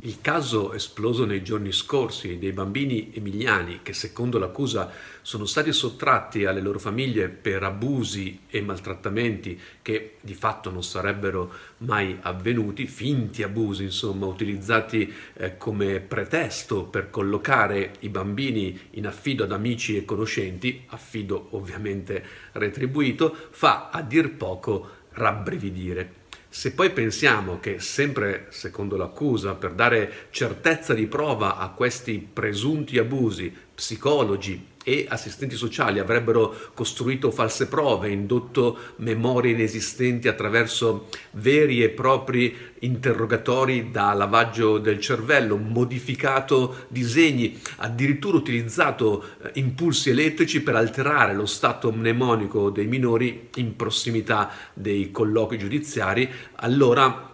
Il caso esploso nei giorni scorsi dei bambini emiliani che secondo l'accusa sono stati sottratti alle loro famiglie per abusi e maltrattamenti che di fatto non sarebbero mai avvenuti, finti abusi insomma utilizzati eh, come pretesto per collocare i bambini in affido ad amici e conoscenti, affido ovviamente retribuito, fa a dir poco rabbrividire. Se poi pensiamo che, sempre secondo l'accusa, per dare certezza di prova a questi presunti abusi, psicologi e assistenti sociali avrebbero costruito false prove, indotto memorie inesistenti attraverso veri e propri interrogatori da lavaggio del cervello, modificato disegni, addirittura utilizzato eh, impulsi elettrici per alterare lo stato mnemonico dei minori in prossimità dei colloqui giudiziari, allora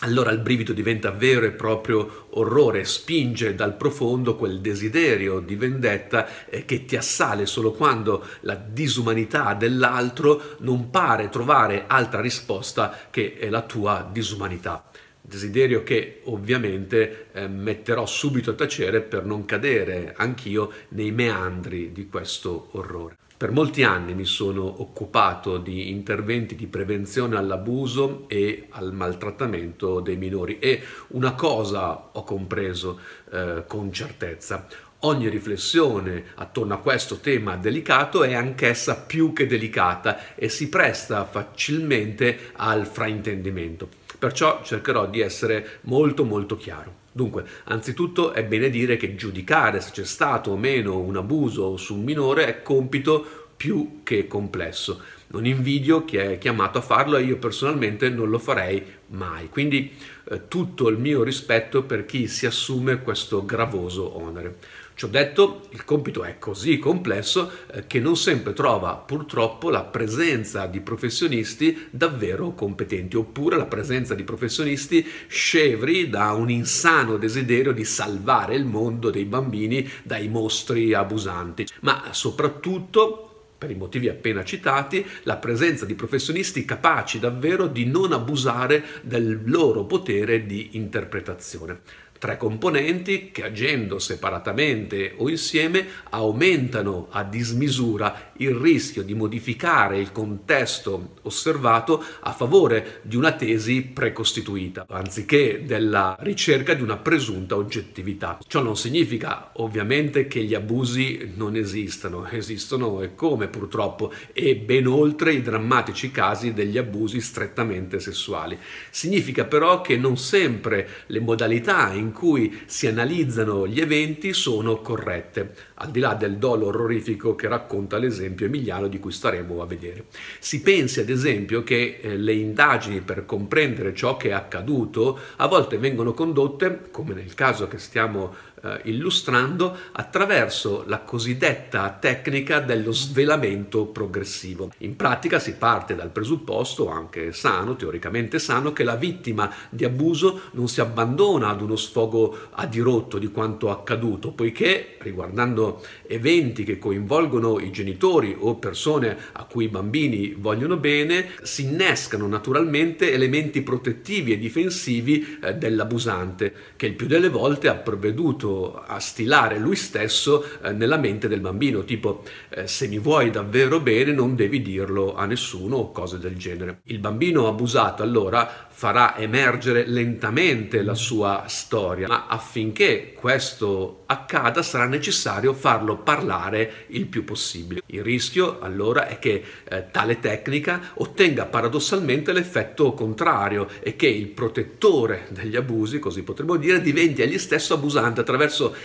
allora il brivido diventa vero e proprio orrore, spinge dal profondo quel desiderio di vendetta eh, che ti assale solo quando la disumanità dell'altro non pare trovare altra risposta che la tua disumanità. Desiderio che ovviamente eh, metterò subito a tacere per non cadere anch'io nei meandri di questo orrore. Per molti anni mi sono occupato di interventi di prevenzione all'abuso e al maltrattamento dei minori e una cosa ho compreso eh, con certezza. Ogni riflessione attorno a questo tema delicato è anch'essa più che delicata e si presta facilmente al fraintendimento. Perciò cercherò di essere molto molto chiaro. Dunque, anzitutto è bene dire che giudicare se c'è stato o meno un abuso su un minore è compito più che complesso. Non invidio chi è chiamato a farlo e io personalmente non lo farei mai. Quindi eh, tutto il mio rispetto per chi si assume questo gravoso onere. Ci ho detto, il compito è così complesso eh, che non sempre trova purtroppo la presenza di professionisti davvero competenti, oppure la presenza di professionisti scevri da un insano desiderio di salvare il mondo dei bambini dai mostri abusanti, ma soprattutto per i motivi appena citati, la presenza di professionisti capaci davvero di non abusare del loro potere di interpretazione. Tre componenti che agendo separatamente o insieme aumentano a dismisura il rischio di modificare il contesto osservato a favore di una tesi precostituita, anziché della ricerca di una presunta oggettività. Ciò non significa ovviamente che gli abusi non esistano, esistono e come purtroppo, e ben oltre i drammatici casi degli abusi strettamente sessuali. Significa però che non sempre le modalità in cui si analizzano gli eventi sono corrette, al di là del dolo orrorifico che racconta l'esempio emiliano di cui staremo a vedere. Si pensi ad esempio che eh, le indagini per comprendere ciò che è accaduto a volte vengono condotte, come nel caso che stiamo eh, illustrando attraverso la cosiddetta tecnica dello svelamento progressivo. In pratica si parte dal presupposto, anche sano, teoricamente sano, che la vittima di abuso non si abbandona ad uno sfogo a dirotto di quanto accaduto, poiché riguardando eventi che coinvolgono i genitori o persone a cui i bambini vogliono bene, si innescano naturalmente elementi protettivi e difensivi eh, dell'abusante, che il più delle volte ha provveduto a stilare lui stesso eh, nella mente del bambino, tipo eh, se mi vuoi davvero bene non devi dirlo a nessuno o cose del genere. Il bambino abusato allora farà emergere lentamente la sua storia, ma affinché questo accada sarà necessario farlo parlare il più possibile. Il rischio allora è che eh, tale tecnica ottenga paradossalmente l'effetto contrario e che il protettore degli abusi, così potremmo dire, diventi egli stesso abusante attraverso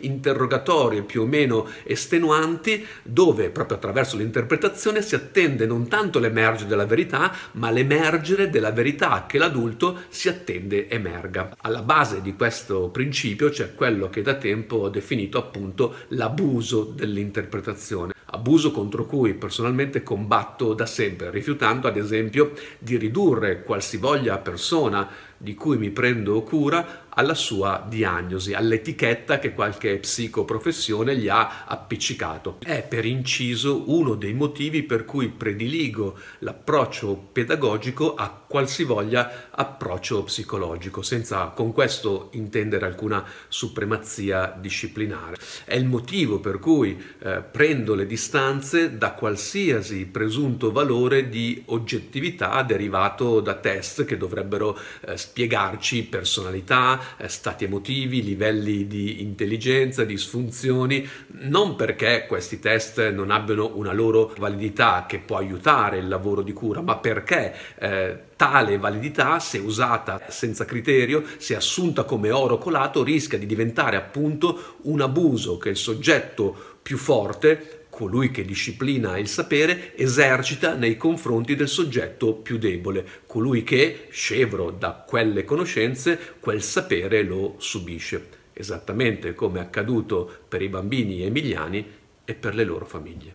interrogatori più o meno estenuanti dove proprio attraverso l'interpretazione si attende non tanto l'emergere della verità, ma l'emergere della verità che l'adulto adulto si attende emerga. Alla base di questo principio c'è quello che da tempo ho definito appunto l'abuso dell'interpretazione abuso contro cui personalmente combatto da sempre, rifiutando ad esempio di ridurre qualsivoglia persona di cui mi prendo cura alla sua diagnosi, all'etichetta che qualche psicoprofessione gli ha appiccicato. È per inciso uno dei motivi per cui prediligo l'approccio pedagogico a qualsivoglia approccio psicologico, senza con questo intendere alcuna supremazia disciplinare. È il motivo per cui eh, prendo le distanze da qualsiasi presunto valore di oggettività derivato da test che dovrebbero eh, spiegarci personalità, eh, stati emotivi, livelli di intelligenza, disfunzioni, non perché questi test non abbiano una loro validità che può aiutare il lavoro di cura, ma perché eh, tale validità, se usata senza criterio, se assunta come oro colato, rischia di diventare appunto un abuso che il soggetto più forte, colui che disciplina il sapere, esercita nei confronti del soggetto più debole, colui che, scevro da quelle conoscenze, quel sapere lo subisce, esattamente come è accaduto per i bambini emiliani e per le loro famiglie.